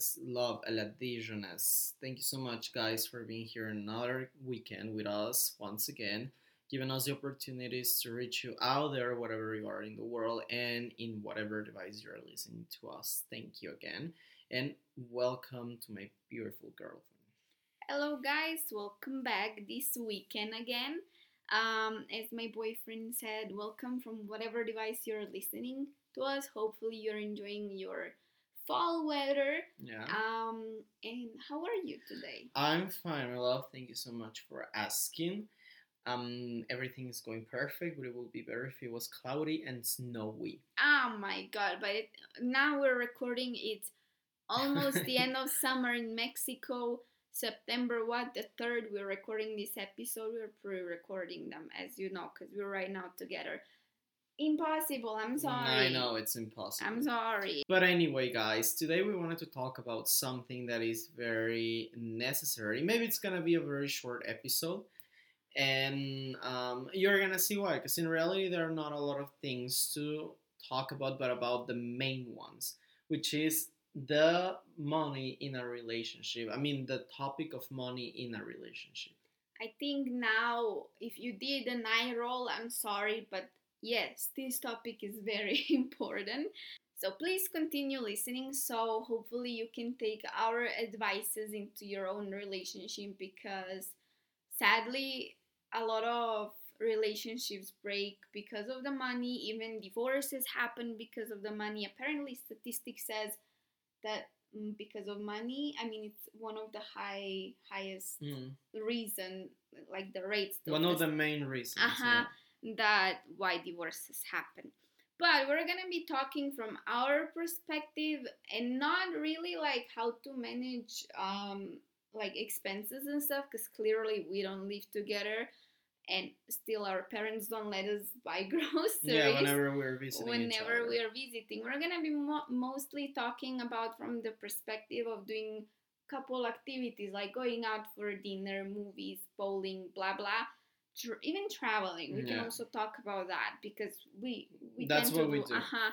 Yes, love a la Dijoness. Thank you so much, guys, for being here another weekend with us once again, giving us the opportunities to reach you out there, wherever you are in the world, and in whatever device you're listening to us. Thank you again, and welcome to my beautiful girlfriend. Hello, guys. Welcome back this weekend again. Um, as my boyfriend said, welcome from whatever device you're listening to us. Hopefully, you're enjoying your fall weather. Yeah. Um, and how are you today? I'm fine, my love. Thank you so much for asking. Um, everything is going perfect, but it would be better if it was cloudy and snowy. Oh my god! But it, now we're recording. It's almost the end of summer in Mexico. September what the third we're recording this episode we're pre-recording them as you know because we're right now together impossible i'm sorry I know it's impossible. i'm sorry But anyway, guys, today we wanted to talk about something that is very necessary. Maybe it's gonna be a very short episode, and um, you're gonna see why. Because in reality, there are not a lot of things to talk about, but about the main ones, which is the money in a relationship. I mean, the topic of money in a relationship. i think now if you did an eye roll i'm sorry but yes this topic is very important so please continue listening so hopefully you can take our advices into your own relationship because sadly a lot of relationships break because of the money even divorces happen because of the money apparently statistics says that mm, because of money i mean it's one of the high highest Mm. reason like the rates One of the main reasons. uh-huh, that why divorces happen but we're gonna be talking from our perspective and not really like how to manage um like expenses and stuff because clearly we don't live together and still our parents don't let us buy groceries Yeah, whenever we're visiting. whenever other. we are visiting we're gonna be mo- mostly talking about from the perspective of doing couple activities like going out for dinner movies bowling blah blah Tr- even traveling we can also talk about that because we we That's tend to what we do. uh-huh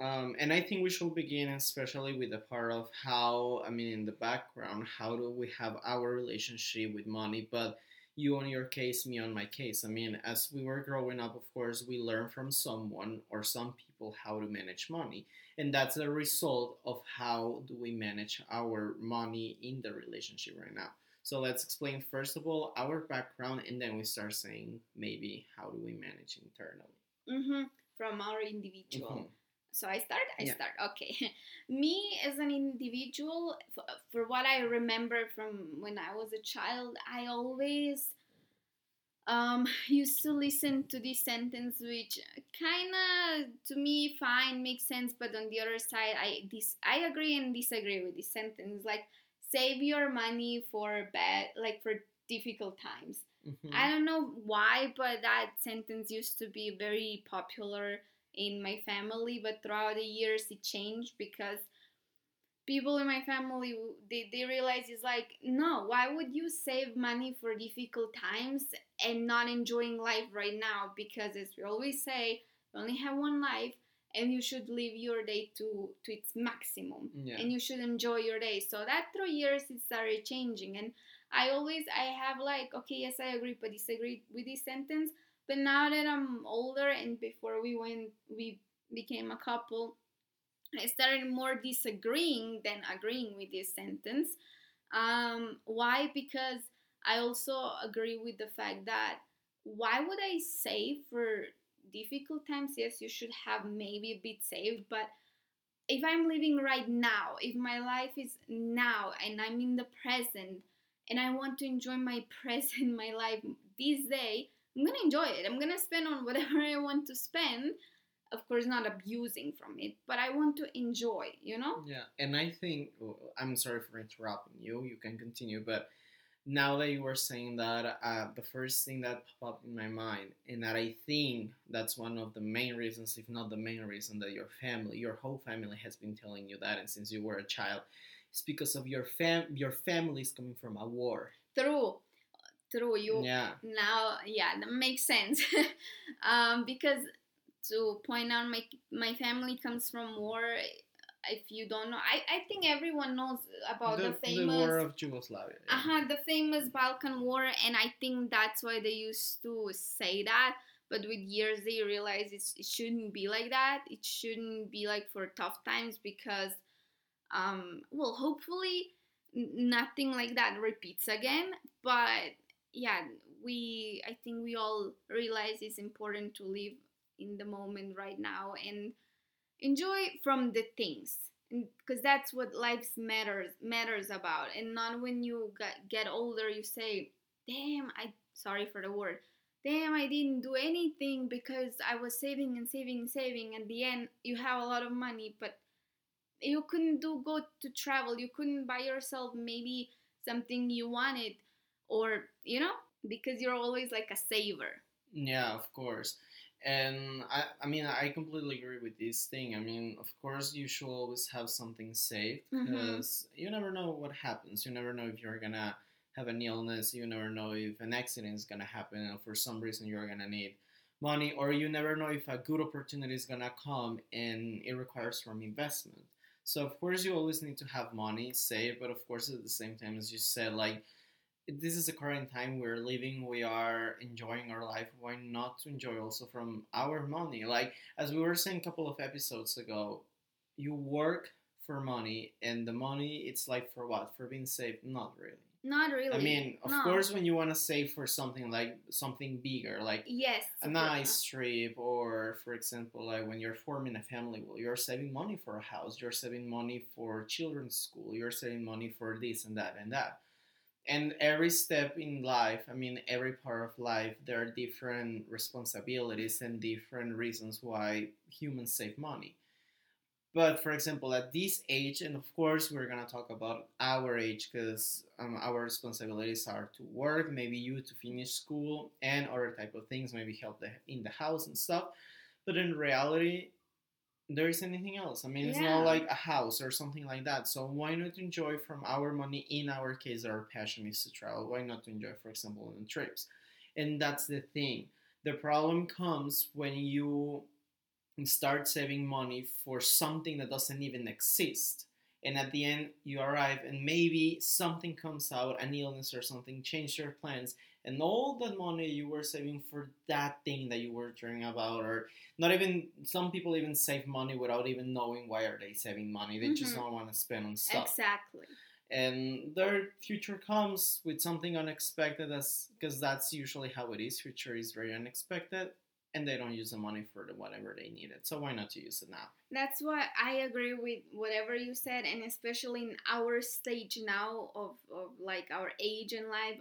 Um, and I think we should begin especially with the part of how, I mean, in the background, how do we have our relationship with money? But you on your case, me on my case. I mean, as we were growing up, of course, we learn from someone or some people how to manage money. And that's the result of how do we manage our money in the relationship right now. So let's explain, first of all, our background, and then we start saying maybe how do we manage internally. hmm from our individual Mhm. so i start i Yeah. start okay me as an individual for, for what i remember from when i was a child i always um, used to listen to this sentence which kind of to me fine makes sense but on the other side i this i agree and disagree with this sentence like save your money for bad like for difficult times Mhm. I don't know why, but that sentence used to be very popular in my family, but throughout the years it changed because people in my family they, they realize it's like no why would you save money for difficult times and not enjoying life right now because as we always say you only have one life and you should live your day to to its maximum. Yeah. and you should enjoy your day. So that through years it started changing. And i always i have like okay yes i agree but disagree with this sentence. But now that i'm older and before we went we became a couple i started more disagreeing than agreeing with this sentence. Um, why? Because i also agree with the fact that why would i save for difficult times yes you should have maybe a bit saved but if i'm living right now if my life is now and i'm in the present and i want to enjoy my present my life this day i'm gonna enjoy it i'm gonna spend on whatever i want to spend of course not abusing from it but i want to enjoy you know Yeah, and I think oh, I'm sorry for interrupting you. You can continue, but now that you were saying that, uh, the first thing that popped up in my mind, and that I think that's one of the main reasons, if not the main reason, that your family, your whole family, has been telling you that, and since you were a child, is because of your fam. Your family is coming from a war. true true you Yeah. now yeah that makes sense um, because to point out my my family comes from war if you don't know, I, I think everyone knows about the, the, famous war of Yugoslavia. yeah. uh-huh, the famous Balkan War, and I think that's why they used to say that. But with years, they realize it's, it shouldn't be like that. It shouldn't be like for tough times because, um, well, hopefully nothing like that repeats again. But yeah, we I think we all realize it's important to live in the moment right now and enjoy from the things because that's what life matters matters about and not when you get, older you say damn i sorry for the word. Damn i didn't do anything because i was saving and saving and saving. At the end you have a lot of money but you couldn't do go to travel. You couldn't buy yourself maybe something you wanted or you know because you're always like a saver. Yeah, of course. And I, I mean, I completely agree with this thing. I mean, of course, you should always have something saved Mhm. because you never know what happens. You never know if you're gonna have an illness. You never know if an accident is gonna happen, and for some reason you're gonna need money, or you never know if a good opportunity is gonna come and it requires some investment. So of course, you always need to have money saved, but of course, at the same time, as you said, like this is the current time we're living we are enjoying our life why not to enjoy also from our money? Like as we were saying a couple of episodes ago you work for money and the money it's like for what? For being saved not really. Not really. I mean of No. course when you want to save for something like something bigger like yes. a nice trip or for example like when you're forming a family well you're saving money for a house you're saving money for children's school you're saving money for this and that and that and every step in life i mean every part of life there are different responsibilities and different reasons why humans save money. But for example at this age and of course we're going to talk about our age because um, our responsibilities are to work maybe you to finish school and other type of things maybe help the, in the house and stuff. But in reality there is anything else. I mean it's Yeah. not like a house or something like that. So why not enjoy from our money in our case our passion is to travel. Why not enjoy for example on trips? And that's the thing. The problem comes when you start saving money for something that doesn't even exist. And at the end you arrive and maybe something comes out an illness or something changed your plans and all that money you were saving for that thing that you were dreaming about or not even some people even save money without even knowing why are they saving money. They just Mhm. don't want to spend on stuff. Exactly. And their future comes with something unexpected as because that's usually how it is. Future is very unexpected and they don't use the money for the whatever they need it so why not to use it now? That's why I agree with whatever you said, and especially in our stage now of, of like our age in life.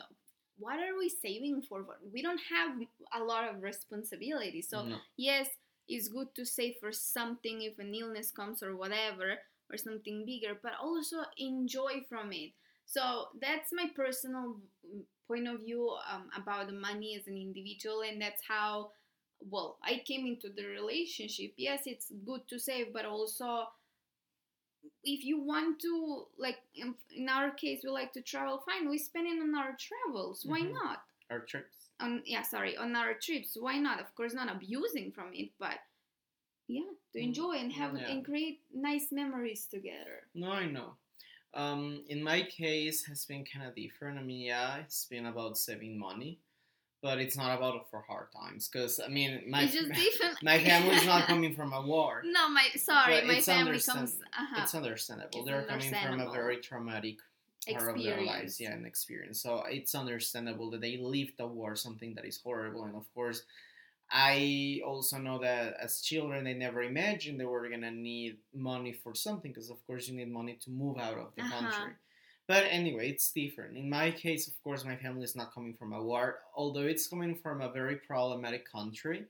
What are we saving for? We don't have a lot of responsibility. So, No. yes, it's good to save for something if an illness comes or whatever, or something bigger, but also enjoy from it. So, that's my personal point of view um, about the money as an individual, and that's how well i came into the relationship yes it's good to save but also if you want to like in, in our case we like to travel fine we spend it on our travels why Mhm. not? Our trips. On yeah sorry on our trips why not? Of course not abusing from it but yeah to Mm, enjoy and have yeah. and create nice memories together. No i know. Um, in my case has been kind of different. I mean yeah it's been about saving money but it's not about it for hard times because i mean my it's just different my family's not coming from a war no my sorry But my it's family comes uh-huh, it's understandable. It's They're coming from a understandable. very traumatic part of their lives, Experience. yeah, and experience. So it's understandable that they lived the war, something that is horrible. And of course, I also know that as children, they never imagined they were gonna need money for something, because of course you need money to move out of the Uh-huh. country. But anyway, it's different. In my case, of course, my family is not coming from a war, although it's coming from a very problematic country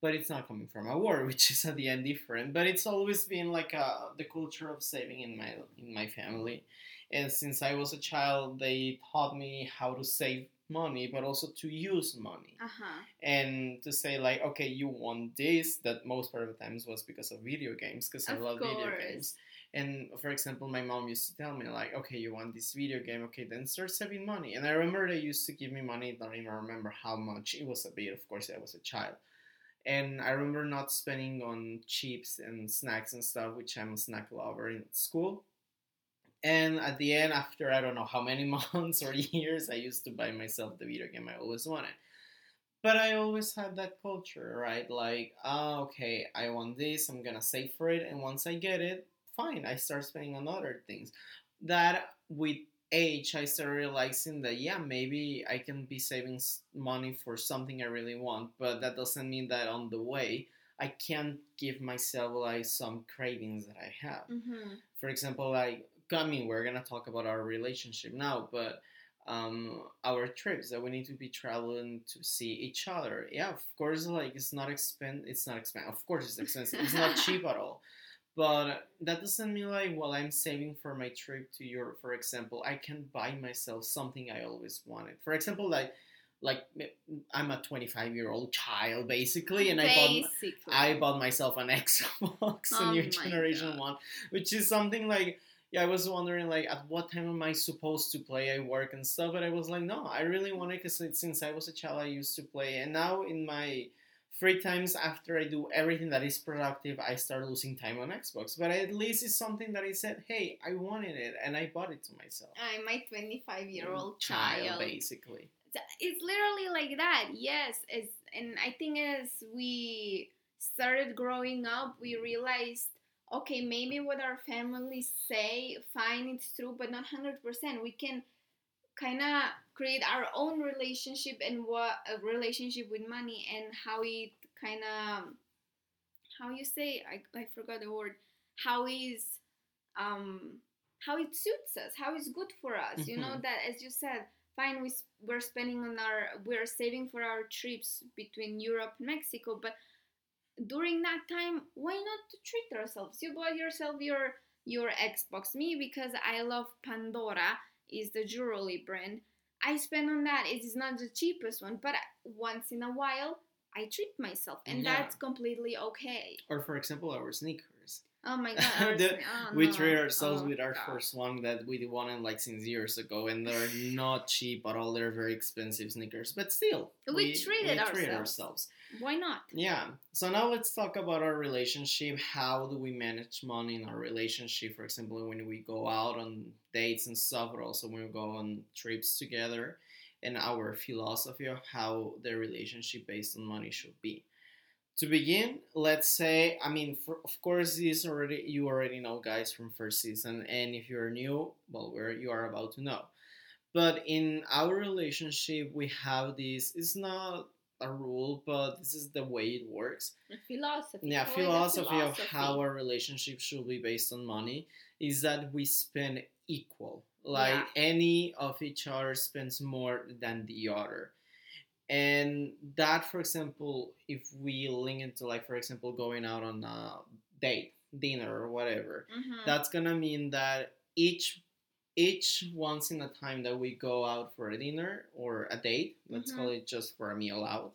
but it's not coming from a war, which is at the end different. But it's always been like a, the culture of saving in my in my family, and since I was a child, they taught me how to save money, but also to use money, uh-huh and to say like, okay, you want this. That most part of the times was because of video games, because I love video games. And for example, my mom used to tell me like, okay, you want this video game, okay, then start saving money. And I remember they used to give me money. Don't even remember how much. It was a bit, of course, I was a child and I remember not spending on chips and snacks and stuff, which I'm a snack lover in school. And at the end, after I don't know how many months or years, I used to buy myself the video game I always wanted. But I always had that culture, right? Like, ah, okay, I want this, I'm gonna save for it, and once I get it, fine, I start spending on other things. That with age, I started realizing that yeah, maybe I can be saving money for something I really want, but that doesn't mean that on the way I can't give myself like some cravings that I have. Mm-hmm. For example, like mean, we're gonna talk about our relationship now, but um, our trips that we need to be traveling to see each other. Yeah, of course, like it's not expen it's not expensive. Of course, it's expensive. it's not cheap at all. But that doesn't mean like while I'm saving for my trip to Europe, for example, I can buy myself something I always wanted. For example, like like I'm a 25 year old child basically, and basically. I bought I bought myself an Xbox, a Oh new generation God. one, which is something like yeah, I was wondering like at what time am I supposed to play? I work and stuff, but I was like, no, I really want it because since I was a child, I used to play, and now in my free times after I do everything that is productive, I start losing time on Xbox. But at least it's something that I said, hey, I wanted it, and I bought it to myself. I'm my 25 year old Mm, Child, child. basically. It's literally like that. Yes, it's, and I think as we started growing up, we realized, okay, maybe what our families say, fine, it's true, but not hundred percent. We can kind of create our own relationship and what a relationship with money and how it kind of how you say I, I forgot the word how is um how it suits us how it's good for us you know Mhm. that as you said fine we, we're spending on our we're saving for our trips between europe and mexico but during that time why not to treat ourselves you bought yourself your your xbox me because i love pandora is the jewelry brand i spend on that it is not the cheapest one but once in a while i treat myself and Yeah. that's completely okay Or for example, our sneakers. Oh my god The- oh, we no. treat ourselves Oh, with our God. first one that we wanted like since years ago, and they're not cheap at all. They're very expensive sneakers, but still, We treated ourselves. ourselves. why not Yeah. So now let's talk about our relationship. How do we manage money in our relationship? For example, when we go out on dates and stuff, but also when we go on trips together, and our philosophy of how the relationship based on money should be. To begin, let's say, I mean, for, of course, this already you already know, guys, from first season, and if you're new, well, we're, you are about to know. But in our relationship, we have this. It's not a rule, but this is the way it works. A philosophy Yeah, a philosophy of how our relationship should be based on money is that we spend equal. Like Yeah. any of each other spends more than the other. And that, for example, if we link into like, for example, going out on a date, dinner, or whatever, Mhm. that's gonna mean that each each once in a time that we go out for a dinner or a date, let's Mhm. call it just for a meal out,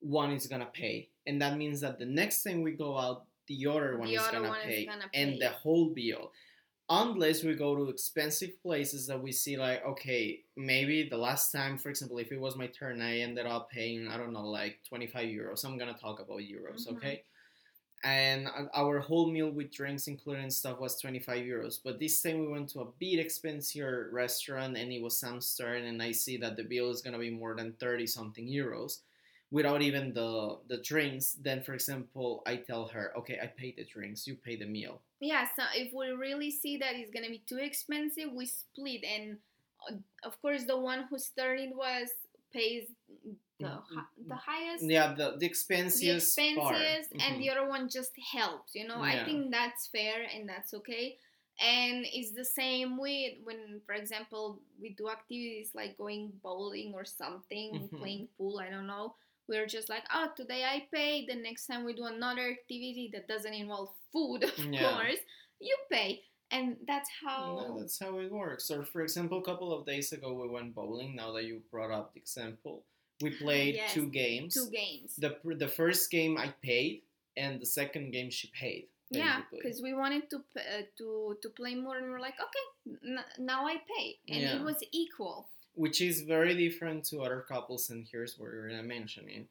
one is gonna pay, and that means that the next time we go out, the other one, The is, gonna one is pay, gonna and the whole bill. Unless we go to expensive places that we see, like, okay, maybe the last time, for example, if it was my turn, I ended up paying, I don't know, like 25 euros. I'm gonna talk about euros, Mhm. okay? and our whole meal with drinks included and stuff was 25 euros but this time we went to a bit expensive restaurant and it was samstern and i see that the bill is going to be more than 30 something euros without even the the drinks then for example i tell her okay i pay the drinks you pay the meal yeah so if we really see that it's gonna be too expensive we split and uh, of course the one who started was pays the, the highest yeah the the expenses the part. expenses and Mhm. the other one just helps you know i think that's fair and that's okay and it's the same with when for example we do activities like going bowling or something Mhm. playing pool i don't know we're just like oh today i pay the next time we do another activity that doesn't involve food of Yeah. course you pay and that's how No, that's how it works. Or for example, a couple of days ago we went bowling. Now that you brought up the example, we played Yes, two games. two games the the first game I paid, and the second game she paid. Yeah, because we wanted to uh, to to play more, and we're like, okay, n- now I pay, and Yeah. it was equal. Which is very different to other couples, and here's what we're gonna mention it.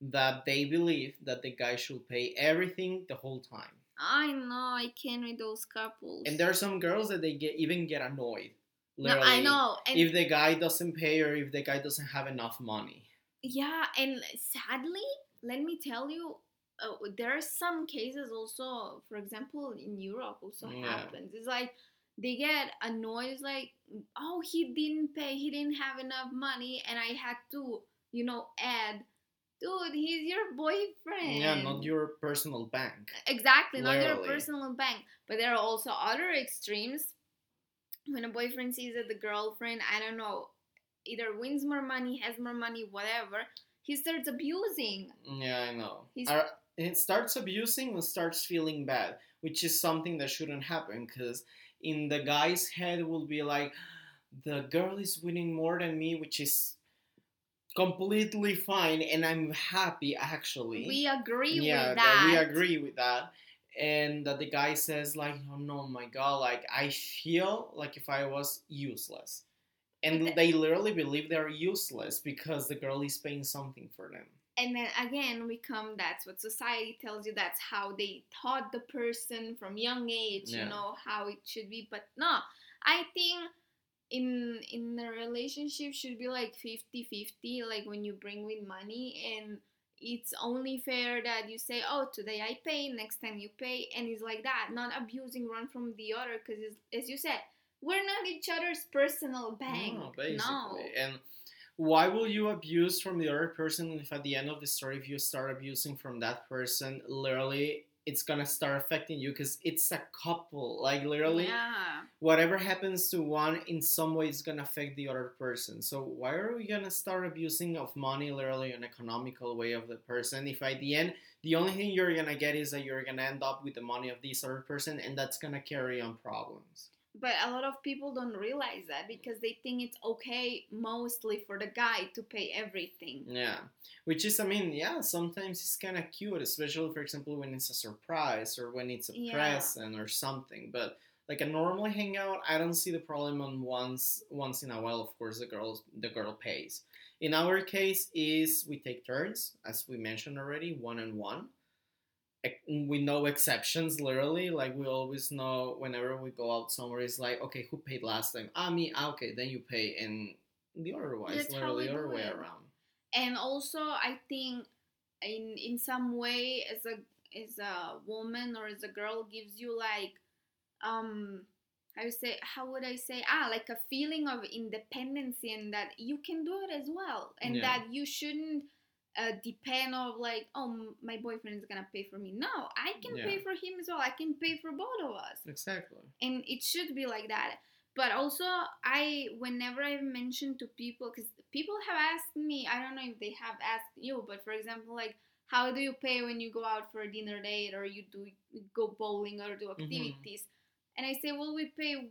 that they believe that the guy should pay everything the whole time. I know I can't with those couples. And there are some girls that they get even get annoyed. no, I know. And If the guy doesn't pay or if the guy doesn't have enough money. Yeah, and sadly, let me tell you, uh, there are some cases also. For example, in Europe, also Yeah. happens. It's like they get annoyed. Like, oh, he didn't pay. He didn't have enough money, and I had to, you know, add. Dude, he's your boyfriend. Yeah, not your personal bank. Exactly, not your personal bank. But there are also other extremes. When a boyfriend sees that the girlfriend, I don't know, either wins more money, has more money, whatever, he starts abusing. Yeah, I know. He's- it starts abusing and starts feeling bad, which is something that shouldn't happen because in the guy's head will be like, the girl is winning more than me, which is completely fine, and I'm happy actually. We agree yeah, with that we agree with that. And that the guy says like, oh no, my god, like I feel like if I was useless. And they literally believe they're useless because the girl is paying something for them. And then again, we come. That's what society tells you. That's how they taught the person from young age. Yeah. You know how it should be. But no, I think in in a relationship should be like 50-50 like when you bring with money and it's only fair that you say oh today i pay next time you pay and it's like that not abusing one from the other because as you said we're not each other's personal bank No, basically. no And why will you abuse from the other person if at the end of the story, if you start abusing from that person, literally it's gonna start affecting you because it's a couple. Like literally, yeah whatever happens to one in some way is gonna affect the other person. So why are we gonna start abusing of money, literally an economical way of the person? If at the end the only thing you're gonna get is that you're gonna end up with the money of this other person, and that's gonna carry on problems. But a lot of people don't realize that because they think it's okay mostly for the guy to pay everything. Yeah, which is, I mean, yeah, sometimes it's kind of cute, especially for example when it's a surprise or when it's a Yeah. present or something. But like a normal hangout, I don't see the problem on once once in a while. Of course, the girl the girl pays. In our case, is we take turns, as we mentioned already, one and one. With no exceptions, literally. Like we always know whenever we go out somewhere, it's like, okay, who paid last time? Ah, me. Ah, okay, then you pay, and the other way, how literally we the other way around. And also, I think in in some way, as a as a woman or as a girl, gives you like um how you say how would I say ah like a feeling of independency and that you can do it as well and Yeah. that you shouldn't uh, depend of like oh my boyfriend is gonna pay for me no I can Yeah. pay for him as well I can pay for both of us Exactly. and it should be like that but also i whenever i mention to people because people have asked me i don't know if they have asked you but for example like how do you pay when you go out for a dinner date or you do go bowling or do Mhm. activities and i say well we pay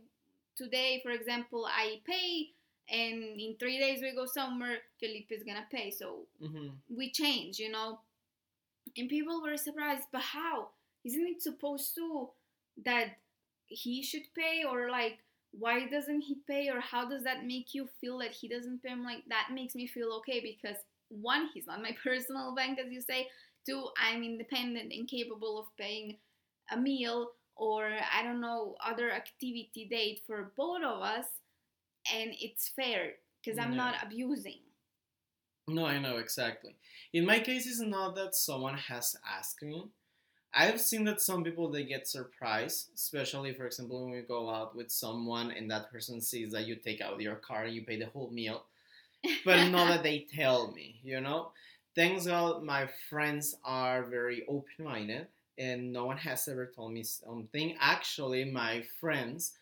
today for example i pay and in three days we go somewhere felipe is gonna pay so hmm we change, you know. And people were surprised, but how? Isn't it supposed to that he should pay or like why doesn't he pay or how does that make you feel that he doesn't pay? I'm like that makes me feel okay because one, he's not my personal bank as you say. Two, I'm independent and capable of paying a meal or I don't know other activity date for both of us and it's fair because I'm Yeah. not abusing. No, I know exactly. In my case, it's not that someone has asked me. I've seen that some people they get surprised, especially for example when you go out with someone and that person sees that you take out your car and you pay the whole meal, but not that they tell me. You know, thanks God my friends are very open-minded and no one has ever told me something. Actually, my friends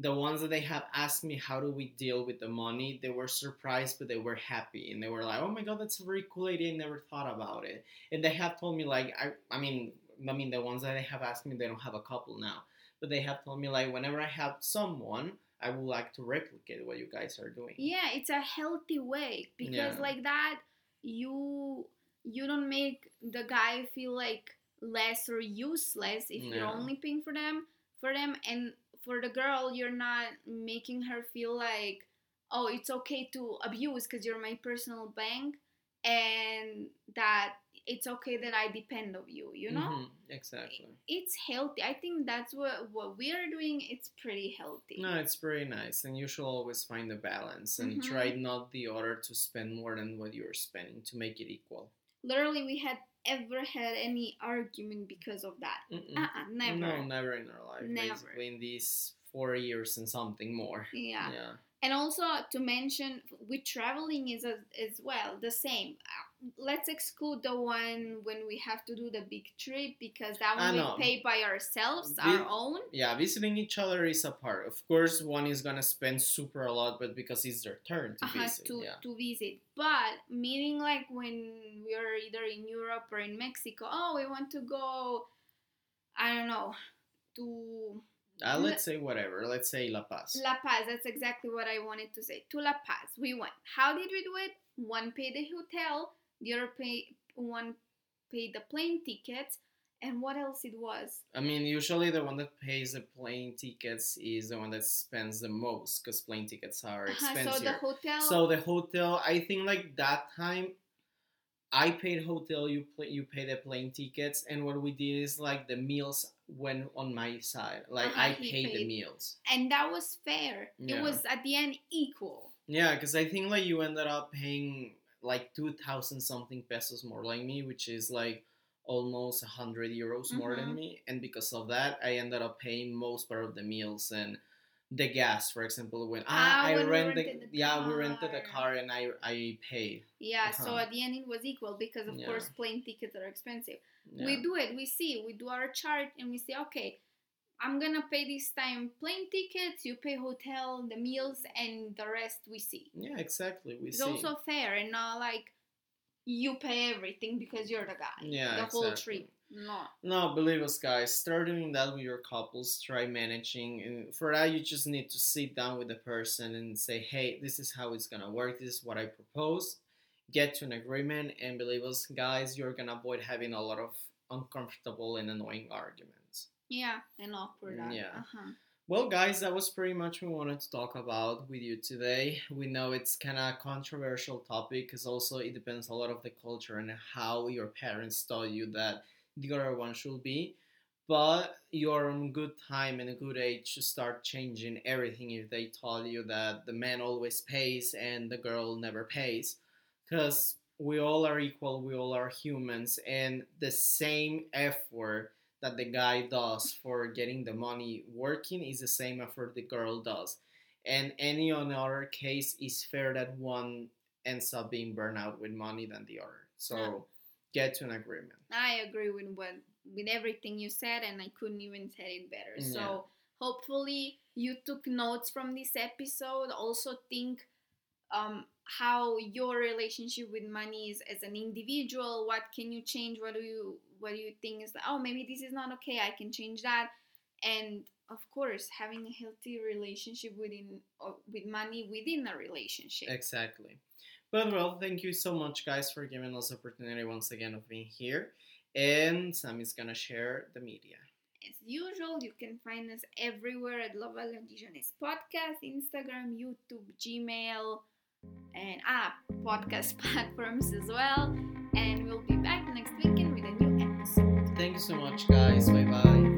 the ones that they have asked me how do we deal with the money they were surprised but they were happy. And they were like oh my god that's a very cool idea i never thought about it. And they have told me like i i mean i mean the ones that they have asked me they don't have a couple now. But they have told me like whenever i have someone i would like to replicate what you guys are doing. Yeah it's a healthy way because Yeah. like that you you don't make the guy feel like less or useless if you're only paying for them for them. And for the girl you're not making her feel like oh it's okay to abuse because you're my personal bank and that it's okay that I depend on you, you know? Mhm, exactly. It's healthy. I think that's what what we are doing. It's pretty healthy. No, it's very nice, and you should always find a balance and Mhm. try not the other to spend more than what you're spending to make it equal. Literally, we had ever had any argument because of that. Uh-uh, never. No, never in our life. Never. Basically, in these four years and something more. Yeah. Yeah. And also to mention, with traveling is as, as well the same. Let's exclude the one when we have to do the big trip because that one we pay by ourselves, Vi- our own. Yeah, visiting each other is a part. Of course, one is gonna spend super a lot, but because it's their turn to uh-huh, visit. to, yeah. to visit. But meaning like when we are either in Europe or in Mexico, oh, we want to go, I don't know, to Uh, let's say whatever. Let's say La Paz. La Paz. That's exactly what I wanted to say. To La Paz, we went. How did we do it? One paid the hotel, the other pay one paid the plane tickets, and what else it was? I mean, usually the one that pays the plane tickets is the one that spends the most because plane tickets are Uh-huh, expensive. so the hotel. So the hotel, I think like that time, I paid hotel, you pay, you pay the plane tickets, and what we did is like the meals went on my side. Like Uh-huh, I he paid, the meals. and that was fair. Yeah. It was at the end equal. Yeah, because I think like you ended up paying like two thousand something pesos more like me, which is like almost a hundred euros more than Mhm. me, and because of that, I ended up paying most part of the meals and the gas, for example, when Ah, I when rented, rented the yeah, we rented a car. car and I I paid. Yeah, so Uh-huh. at the end it was equal because of Yeah. course plane tickets are expensive. Yeah. We do it, we see, we do our chart and we say, okay, I'm gonna pay this time plane tickets, you pay hotel, the meals, and the rest we see. Yeah, exactly. We It's see. also fair and not like you pay everything because you're the guy. Yeah, The whole exactly. trip. No. No, believe us, guys. Start doing that with your couples. Try managing, and for that, you just need to sit down with the person and say, "Hey, this is how it's gonna work. This is what I propose." Get to an agreement, and believe us, guys, you're gonna avoid having a lot of uncomfortable and annoying arguments. Yeah, and awkward. Yeah. Uh-huh. Well, guys, that was pretty much what we wanted to talk about with you today. We know it's kind of a controversial topic because also it depends a lot of the culture and how your parents taught you that the other one should be. But you're on good time and a good age to start changing everything if they taught you that the man always pays and the girl never pays. Because we all are equal, we all are humans, and the same effort that the guy does for getting the money working is the same effort the girl does. And any other case is fair that one ends up being burned out with money than the other. So Yeah. get to an agreement. I agree with what with everything you said, and I couldn't even say it better. Yeah. So hopefully you took notes from this episode. Also think um, how your relationship with money is as an individual. What can you change? What do you what do you think is that oh maybe this is not okay. I can change that. And of course, having a healthy relationship within with money within a relationship. Exactly. But well, thank you so much, guys, for giving us opportunity once again of being here. And Sam is gonna share the media. As usual, you can find us everywhere at Love Dijonais Podcast, Instagram, YouTube, Gmail, and ah, podcast platforms as well. Thank you so much, guys. Bye bye.